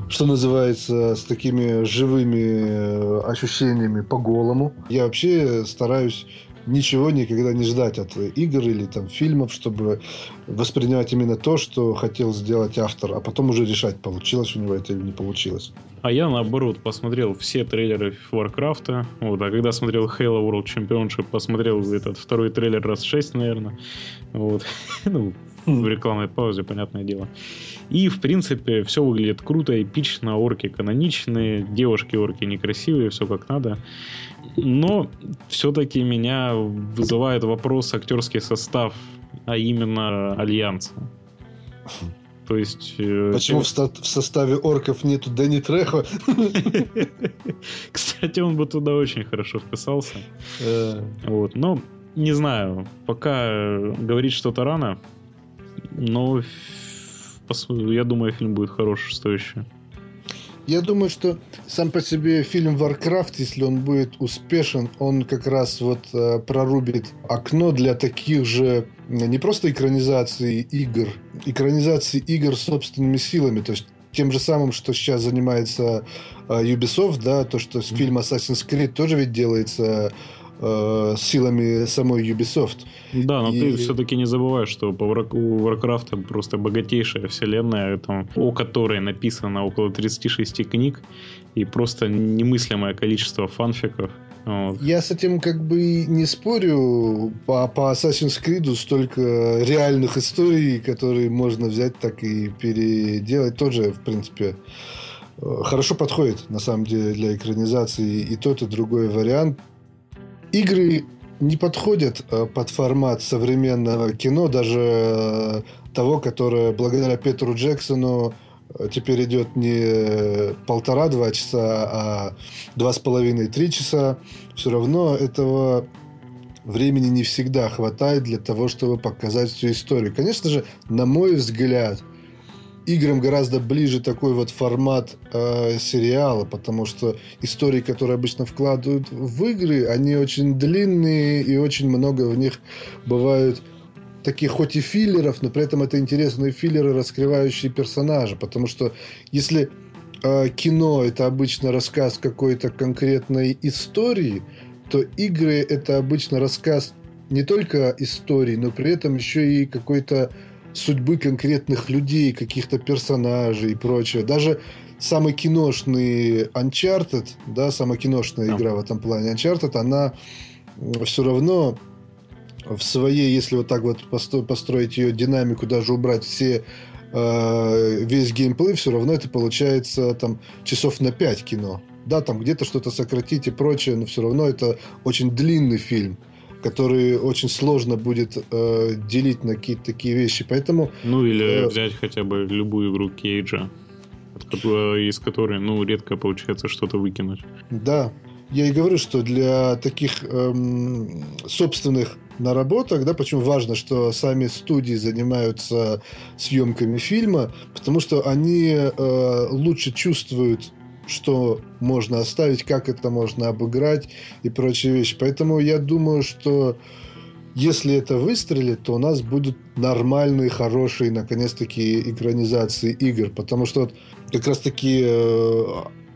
что называется, с такими живыми э, ощущениями по голому. Я вообще стараюсь ничего никогда не ждать от игр или там фильмов, чтобы воспринимать именно то, что хотел сделать автор, а потом уже решать, получилось у него это или не получилось. А я, наоборот, посмотрел все трейлеры Warcraft, вот, а когда смотрел Halo World Championship, посмотрел этот второй трейлер раз шесть, наверное, вот, ну, в рекламной паузе, понятное дело. И, в принципе, все выглядит круто, эпично, орки каноничные, девушки-орки некрасивые, все как надо. Но все-таки меня вызывает вопрос актерский состав, а именно Альянса. То есть... Э, Почему в, ста- в составе орков нету Дэнни Трехо? Кстати, он бы туда очень хорошо вписался. Э. Вот, но не знаю, пока говорить что-то рано, но я думаю, фильм будет хороший, стоящий. Я думаю, что сам по себе фильм Warcraft, если он будет успешен, он как раз вот э, прорубит окно для таких же не просто экранизации игр, экранизации игр собственными силами, то есть тем же самым, что сейчас занимается э, Ubisoft, да, то, что фильм Assassin's Creed тоже ведь делается э, силами самой Ubisoft. Да, но и... ты все-таки не забываешь, что по у Warcraft просто богатейшая вселенная, там, о которой написано около 36 книг и просто немыслимое количество фанфиков. Вот. Я с этим как бы не спорю. По, по Assassin's Creed столько реальных историй, которые можно взять так и переделать. Тоже, в принципе, э, хорошо подходит, на самом деле, для экранизации и тот, и другой вариант игры не подходят э, под формат современного кино, даже э, того, которое благодаря Петру Джексону э, теперь идет не полтора-два часа, а два с половиной-три часа. Все равно этого времени не всегда хватает для того, чтобы показать всю историю. Конечно же, на мой взгляд – играм гораздо ближе такой вот формат э, сериала, потому что истории, которые обычно вкладывают в игры, они очень длинные и очень много в них бывают таких хоть и филлеров, но при этом это интересные филлеры, раскрывающие персонажа, потому что если э, кино это обычно рассказ какой-то конкретной истории, то игры это обычно рассказ не только истории, но при этом еще и какой-то судьбы конкретных людей, каких-то персонажей и прочее. Даже самый киношный Uncharted, да, самая киношная да. игра в этом плане Uncharted, она все равно в своей, если вот так вот построить ее динамику, даже убрать все э, весь геймплей, все равно это получается там часов на 5 кино. Да, там где-то что-то сократить и прочее, но все равно это очень длинный фильм который очень сложно будет э, делить на какие-то такие вещи. Поэтому... Ну, или э, взять хотя бы любую игру Кейджа, из которой, ну, редко получается что-то выкинуть. Да. Я и говорю, что для таких эм, собственных наработок, да, почему важно, что сами студии занимаются съемками фильма, потому что они э, лучше чувствуют что можно оставить, как это можно обыграть и прочие вещи. Поэтому я думаю, что если это выстрелит, то у нас будут нормальные, хорошие, наконец-таки, экранизации игр. Потому что вот как раз-таки э,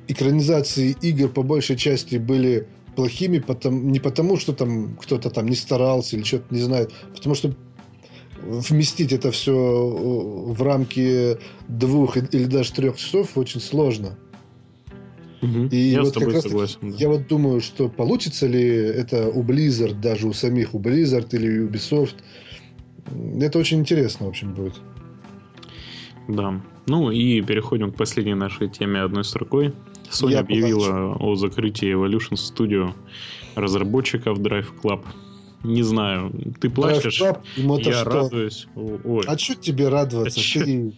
экранизации игр по большей части были плохими потому, не потому, что там кто-то там не старался или что-то не знает, потому что вместить это все э, в рамки двух или даже трех часов очень сложно. Угу. И я вот с тобой как раз согласен. да. Я вот думаю, что получится ли это у Blizzard, даже у самих, у Blizzard или у Ubisoft. Это очень интересно, в общем, будет. Да. Ну и переходим к последней нашей теме одной строкой. Sony Я объявила о закрытии Evolution Studio разработчиков Drive Club. Не знаю, ты плачешь, Drive Club я Motorstorm. радуюсь. Ой, А что тебе радоваться? А? Ты,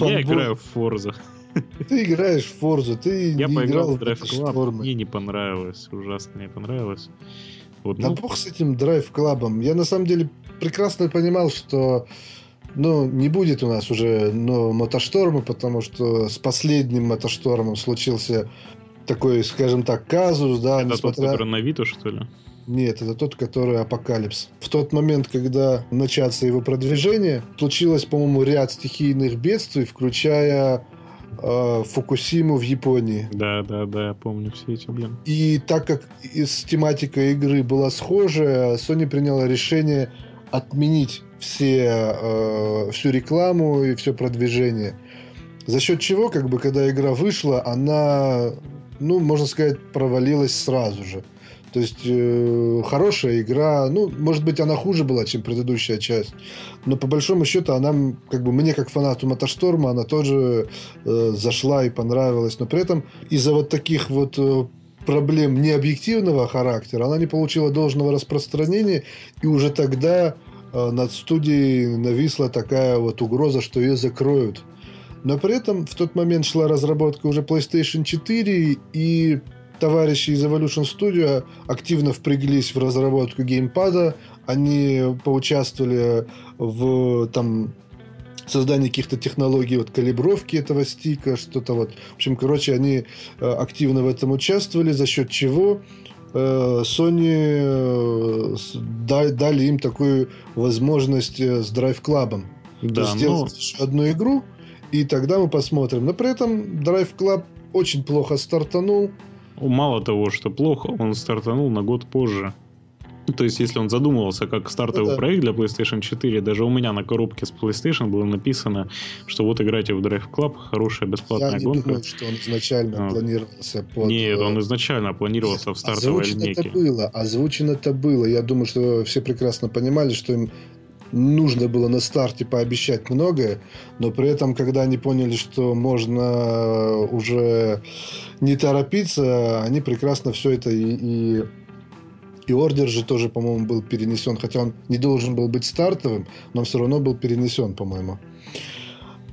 я играю в Forza. Ты играешь в Forza, ты Я не поиграл играл в Drive Club, Motorstorm. мне не понравилось, ужасно не понравилось. Вот, Да ну, бог с этим Drive Club. Я на самом деле прекрасно понимал, что ну, не будет у нас уже нового мотошторма, потому что с последним мотоштормом случился такой, скажем так, казус, да, это тот, несмотря... который на Виту, что ли? Нет, это тот, который Апокалипс. В тот момент, когда начаться его продвижение, случилось, по-моему, ряд стихийных бедствий, включая Фукусиму в Японии. Да, да, да, я помню все эти, блин. И так как из тематика игры была схожая, Sony приняла решение отменить все, э, всю рекламу и все продвижение. За счет чего, как бы, когда игра вышла, она, ну, можно сказать, провалилась сразу же. То есть э, хорошая игра, ну, может быть, она хуже была, чем предыдущая часть, но по большому счету она, как бы мне как фанату Мотошторма, она тоже э, зашла и понравилась, но при этом из-за вот таких вот э, проблем необъективного характера она не получила должного распространения, и уже тогда э, над студией нависла такая вот угроза, что ее закроют. Но при этом в тот момент шла разработка уже PlayStation 4, и товарищи из Evolution Studio активно впряглись в разработку геймпада. Они поучаствовали в там создании каких-то технологий вот калибровки этого стика, что-то вот. В общем, короче, они э, активно в этом участвовали, за счет чего э, Sony э, дали им такую возможность с Drive Club. Да, ну, сделать еще одну игру, и тогда мы посмотрим. Но при этом Drive Club очень плохо стартанул. Мало того, что плохо, он стартанул на год позже. Ну, То есть, если он задумывался как стартовый Ну да. проект для PlayStation 4, даже у меня на коробке с PlayStation было написано, что вот играйте в Drive Club, хорошая бесплатная Я не гонка. думаю, что он изначально А. планировался под... Нет, э, он изначально планировался в стартовой Озвучено-то линейке. было, озвучено-то было. Я думаю, что все прекрасно понимали, что им нужно было на старте пообещать многое, но при этом, когда они поняли, что можно уже не торопиться, они прекрасно все это и, и и ордер же тоже, по-моему, был перенесен, хотя он не должен был быть стартовым, но все равно был перенесен, по-моему.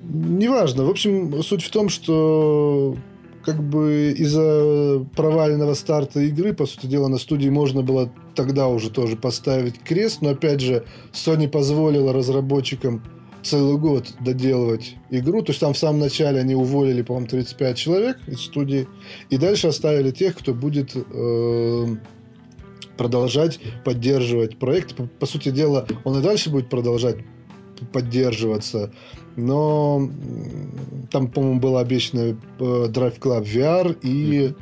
Неважно. В общем, суть в том, что как бы из-за провального старта игры, по сути дела, на студии можно было тогда уже тоже поставить крест, но опять же, Sony позволила разработчикам целый год доделывать игру. То есть там в самом начале они уволили, по-моему, 35 человек из студии, и дальше оставили тех, кто будет э, продолжать поддерживать проект. По, по сути дела, он и дальше будет продолжать поддерживаться. Но там, по-моему, было обещано э, Drive Club VR и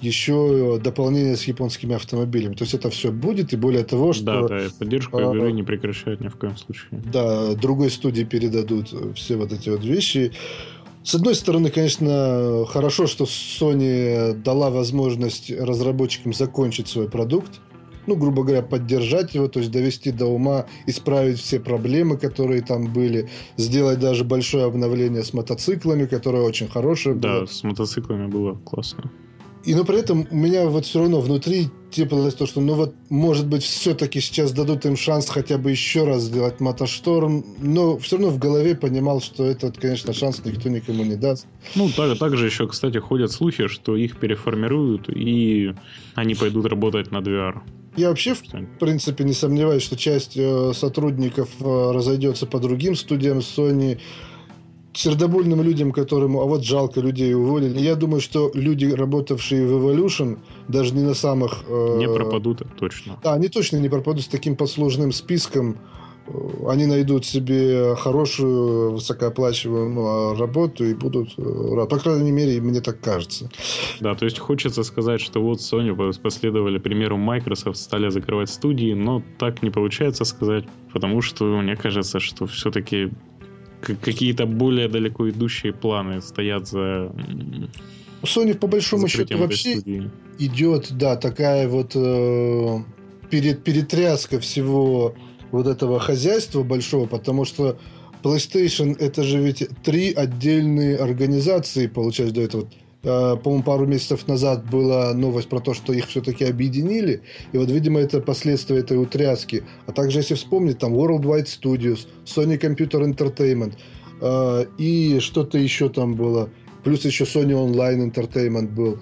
еще дополнение с японскими автомобилями. То есть это все будет, и более того, что Да, да, поддержку а, игры не прекращают ни в коем случае. да, другой студии передадут э, все вот эти вот вещи. С одной стороны, конечно, хорошо, что Sony дала возможность разработчикам закончить свой продукт. Ну, грубо говоря, поддержать его, то есть довести до ума, исправить все проблемы, которые там были, сделать даже большое обновление с мотоциклами, которое очень хорошее было. Да, с мотоциклами было классно. И но при этом у меня вот все равно внутри теплилось то, что ну вот может быть все-таки сейчас дадут им шанс хотя бы еще раз сделать мотошторм, но все равно в голове понимал, что этот, конечно, шанс никто никому не даст. Ну, так, также еще, кстати, ходят слухи, что их переформируют, и они пойдут работать над VR. Я вообще, в принципе, не сомневаюсь, что часть э, сотрудников э, разойдется по другим студиям Sony. Сердобольным людям, которым, а вот жалко, людей уволили. Я думаю, что люди, работавшие в Evolution, даже не на самых... Э, не пропадут, точно. Да, они точно не пропадут с таким послужным списком. Э, они найдут себе хорошую, высокооплачиваемую работу и будут э. По крайней мере, мне так кажется. Да, то есть хочется сказать, что вот Sony последовали примеру Microsoft, стали закрывать студии, но так не получается сказать, потому что мне кажется, что все-таки какие-то более далеко идущие планы стоят за Sony по большому счету вообще студии. идет, да, такая вот э, перед, перетряска всего вот этого хозяйства большого, потому что PlayStation это же ведь три отдельные организации, получается, до этого. По-моему, пару месяцев назад была новость про то, что их все-таки объединили. И вот, видимо, это последствия этой утряски. А также, если вспомнить, там Worldwide Studios, Sony Computer Entertainment э, и что-то еще там было. Плюс еще Sony Online Entertainment был.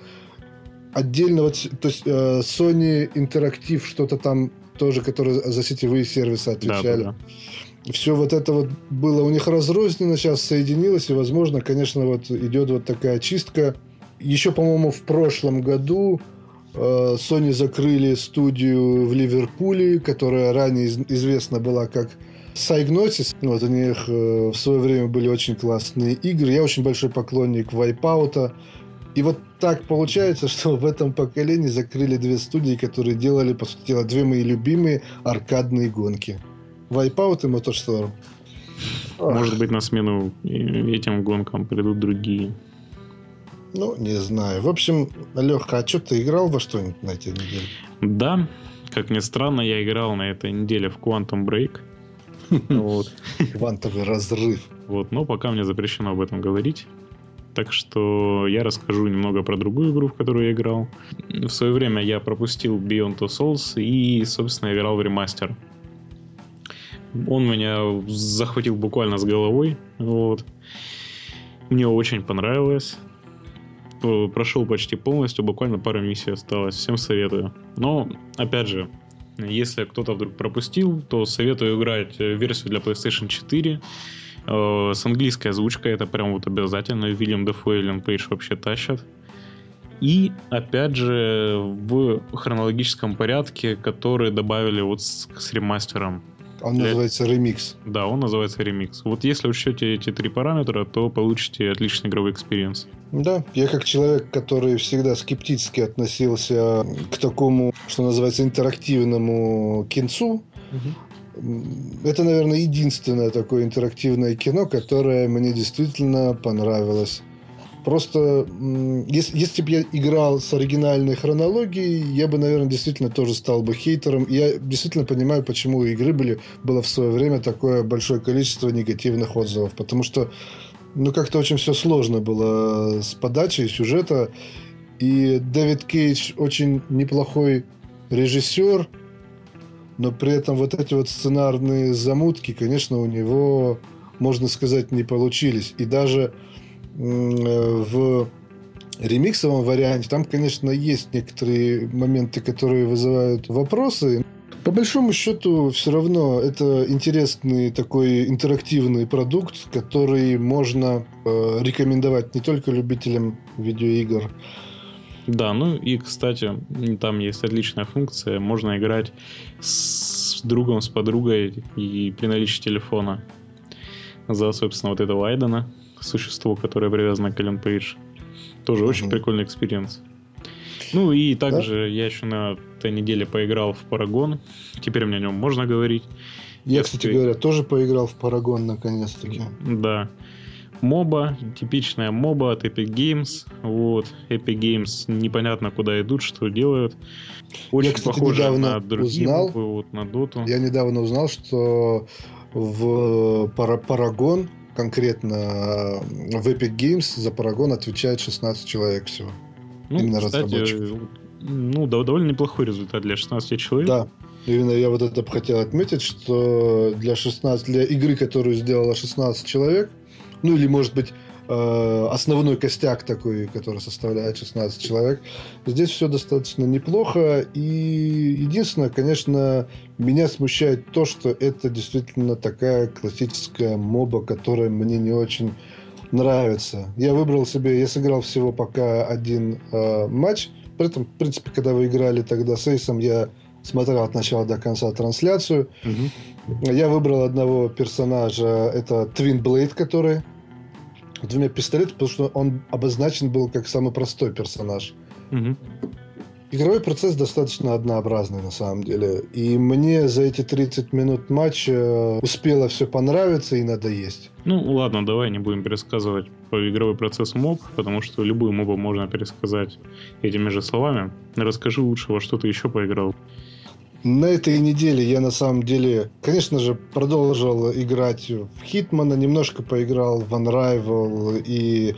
Отдельно вот, то есть э, Sony Interactive что-то там тоже, которые за сетевые сервисы отвечали. Да, да, да. Все вот это вот было у них разрознено, сейчас соединилось, и, возможно, конечно, вот идет вот такая чистка еще, по-моему, в прошлом году э, Sony закрыли студию в Ливерпуле, которая ранее известна была как Psygnosis. Вот у них э, в свое время были очень классные игры. Я очень большой поклонник Wipeout. И вот так получается, что в этом поколении закрыли две студии, которые делали, по сути дела, две мои любимые аркадные гонки. Wipeout и MotorStorm. Может быть, на смену этим гонкам придут другие. Ну, не знаю. В общем, Леха, а что ты играл во что-нибудь на этой неделе? Да, как ни странно, я играл на этой неделе в Quantum Break. Вот. Квантовый разрыв. Вот, но пока мне запрещено об этом говорить. Так что я расскажу немного про другую игру, в которую я играл. В свое время я пропустил Beyond Two Souls и, собственно, играл в ремастер. Он меня захватил буквально с головой. Вот. Мне очень понравилось прошел почти полностью, буквально пару миссий осталось. Всем советую. Но, опять же, если кто-то вдруг пропустил, то советую играть версию для PlayStation 4 э, с английской озвучкой. Это прям вот обязательно. Вильям Дефо и Эллен Пейдж вообще тащат. И, опять же, в хронологическом порядке, который добавили вот с, с ремастером. Он Для... называется ремикс. Да, он называется ремикс. Вот если учтете эти три параметра, то получите отличный игровой experience. Да, я как человек, который всегда скептически относился к такому, что называется, интерактивному кинцу, угу. это, наверное, единственное такое интерактивное кино, которое мне действительно понравилось. Просто, если, если бы я играл с оригинальной хронологией, я бы, наверное, действительно тоже стал бы хейтером. Я действительно понимаю, почему у игры были, было в свое время такое большое количество негативных отзывов. Потому что, ну, как-то очень все сложно было с подачей сюжета. И Дэвид Кейдж очень неплохой режиссер, но при этом вот эти вот сценарные замутки, конечно, у него, можно сказать, не получились. И даже в ремиксовом варианте там, конечно, есть некоторые моменты, которые вызывают вопросы. По большому счету, все равно это интересный такой интерактивный продукт, который можно э, рекомендовать не только любителям видеоигр. Да, ну и, кстати, там есть отличная функция. Можно играть с другом, с подругой и при наличии телефона за, собственно, вот этого Айдена существо, которое привязано к Эллен Пейдж. Тоже mm-hmm. очень прикольный experience. Ну и также да? я еще на этой неделе поиграл в Paragon. Теперь мне о нем можно говорить. Я, Если... кстати говоря, тоже поиграл в Paragon наконец-таки. Да. Моба, типичная моба от Epic Games. Вот, Epic Games непонятно куда идут, что делают. Очень я, кстати, похоже на другие узнал, мобы, вот, на Доту. Я недавно узнал, что в Парагон конкретно э, в Epic Games за Paragon отвечает 16 человек всего. Ну, Именно кстати, ну, довольно неплохой результат для 16 человек. Да. Именно я вот это хотел отметить, что для 16, для игры, которую сделала 16 человек, ну или может быть Э, основной костяк такой, который составляет 16 человек. Здесь все достаточно неплохо. И единственное, конечно, меня смущает то, что это действительно такая классическая моба, которая мне не очень нравится. Я выбрал себе, я сыграл всего пока один э, матч. При этом, в принципе, когда вы играли тогда с Эйсом, я смотрел от начала до конца трансляцию. Угу. Я выбрал одного персонажа, это Twin Blade, который двумя пистолетами, потому что он обозначен был как самый простой персонаж. Угу. Игровой процесс достаточно однообразный на самом деле. И мне за эти 30 минут матча успело все понравиться и надоесть. Ну ладно, давай не будем пересказывать по игровой процесс моб, потому что любую мобу можно пересказать этими же словами. Расскажи лучше, во что ты еще поиграл. На этой неделе я на самом деле, конечно же, продолжил играть в Хитмана, немножко поиграл в Unrival и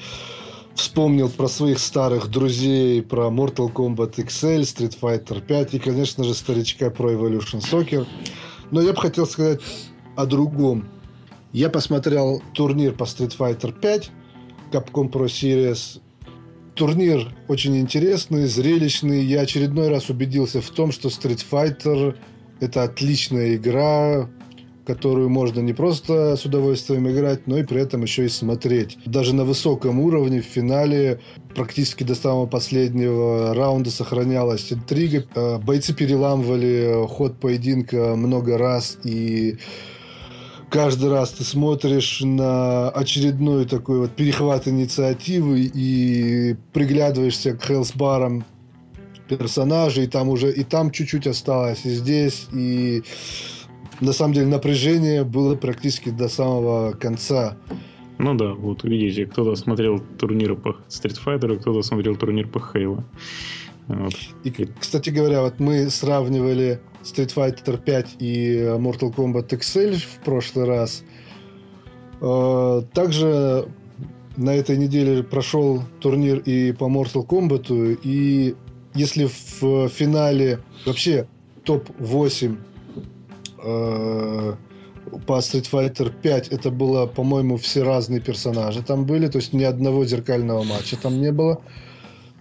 вспомнил про своих старых друзей, про Mortal Kombat XL, Street Fighter 5 и, конечно же, старичка про Evolution Soccer. Но я бы хотел сказать о другом. Я посмотрел турнир по Street Fighter 5, Capcom Pro Series, турнир очень интересный, зрелищный. Я очередной раз убедился в том, что Street Fighter это отличная игра, которую можно не просто с удовольствием играть, но и при этом еще и смотреть. Даже на высоком уровне в финале практически до самого последнего раунда сохранялась интрига. Э, бойцы переламывали ход поединка много раз и каждый раз ты смотришь на очередной такой вот перехват инициативы и приглядываешься к хелсбарам персонажей, там уже и там чуть-чуть осталось, и здесь, и на самом деле напряжение было практически до самого конца. Ну да, вот видите, кто-то смотрел турниры по Street Fighter, кто-то смотрел турнир по Halo. И, кстати говоря, вот мы сравнивали Street Fighter 5 и Mortal Kombat XL в прошлый раз. А, также на этой неделе прошел турнир и по Mortal Kombat, и если в финале вообще топ-8 э, по Street Fighter 5 это было, по-моему, все разные персонажи там были, то есть ни одного зеркального матча там не было,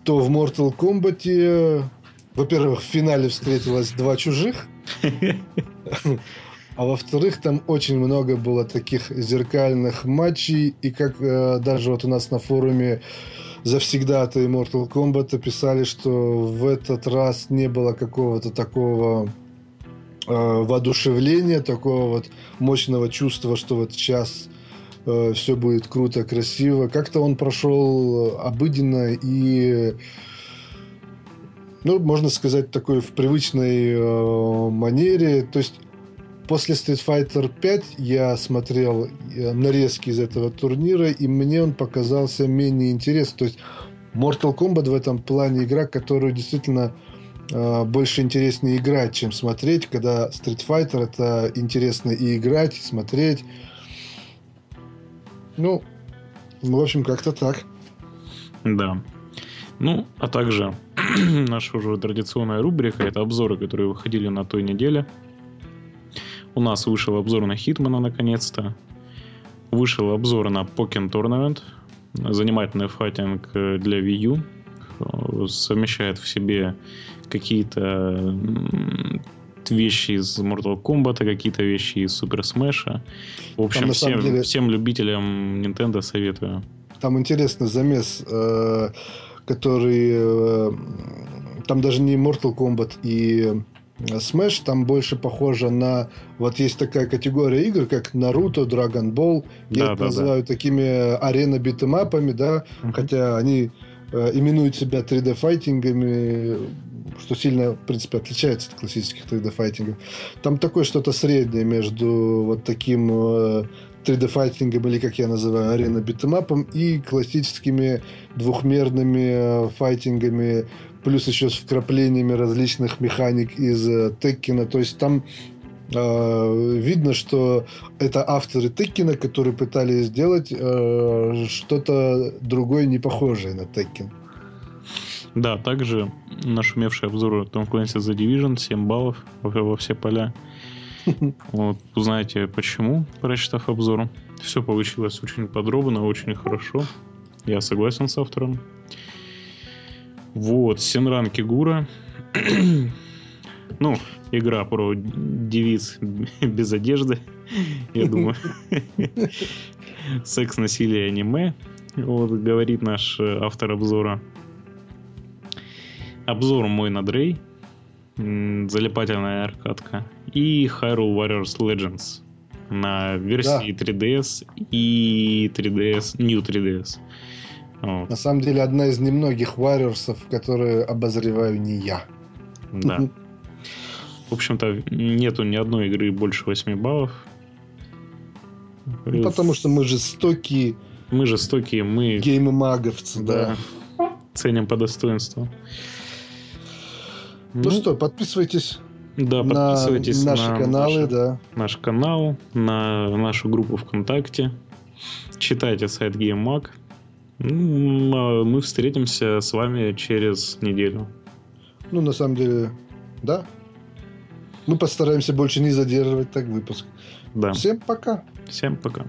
то в Mortal Kombat во-первых, в финале встретилось два чужих, а во-вторых, там очень много было таких зеркальных матчей, и как э, даже вот у нас на форуме завсегда-то и Mortal Kombat писали, что в этот раз не было какого-то такого э, воодушевления, такого вот мощного чувства, что вот сейчас э, все будет круто, красиво. Как-то он прошел обыденно и ну, можно сказать, такой в привычной э, манере. То есть после Street Fighter 5 я смотрел э, нарезки из этого турнира, и мне он показался менее интересным. То есть Mortal Kombat в этом плане игра, которую действительно э, больше интереснее играть, чем смотреть, когда Street Fighter это интересно и играть, и смотреть. Ну, в общем, как-то так. Да. Ну, а также наша уже традиционная рубрика. Это обзоры, которые выходили на той неделе. У нас вышел обзор на Хитмана наконец-то. Вышел обзор на Pokken Tournament. Занимательный файтинг для Wii U. Совмещает в себе какие-то вещи из Mortal Kombat, какие-то вещи из Super Smash. В общем, Там, всем, деле... всем любителям Nintendo советую. Там интересный замес. Э, который... Э, там даже не Mortal Kombat и Smash, там больше похоже на... Вот есть такая категория игр, как Naruto, Dragon Ball. Я да, это да, называю да. такими арена битэмапами, да, uh-huh. хотя они э, именуют себя 3D-файтингами, что сильно, в принципе, отличается от классических 3D-файтингов. Там такое что-то среднее между вот таким э, 3D-файтингом, или как я называю, арена битэмапом, и классическими двухмерными э, файтингами, плюс еще с вкраплениями различных механик из э, Теккина. То есть там э, видно, что это авторы Теккина, которые пытались сделать э, что-то другое, не похожее на Теккин. Да, также нашумевший обзор Tom Clancy The Division 7 баллов во все поля. Вот, узнаете почему, прочитав обзор. Все получилось очень подробно, очень хорошо. Я согласен с автором. Вот, Синран Кигура. ну, игра про девиц без одежды, я думаю. Секс, насилие, аниме. Вот, говорит наш э, автор обзора. Обзор мой на Дрей. Залипательная аркадка. И Hyrule Warriors Legends. На версии 3DS и 3DS, New 3DS. Вот, На самом деле, одна из немногих варьерсов, которые обозреваю не я. да. В общем-то, нету ни одной игры больше 8 баллов. Ну, Потому что мы жестокие Мы жестокие, мы гейм-маговцы, да. да, ценим по достоинству. Ну, что, подписывайтесь да, на подписывайтесь наши на каналы, наш, да. наш канал, на нашу группу ВКонтакте. Читайте сайт GameMag. Ну, а мы встретимся с вами через неделю. Ну, на самом деле, да. Мы постараемся больше не задерживать так выпуск. Да. Всем пока. Всем пока.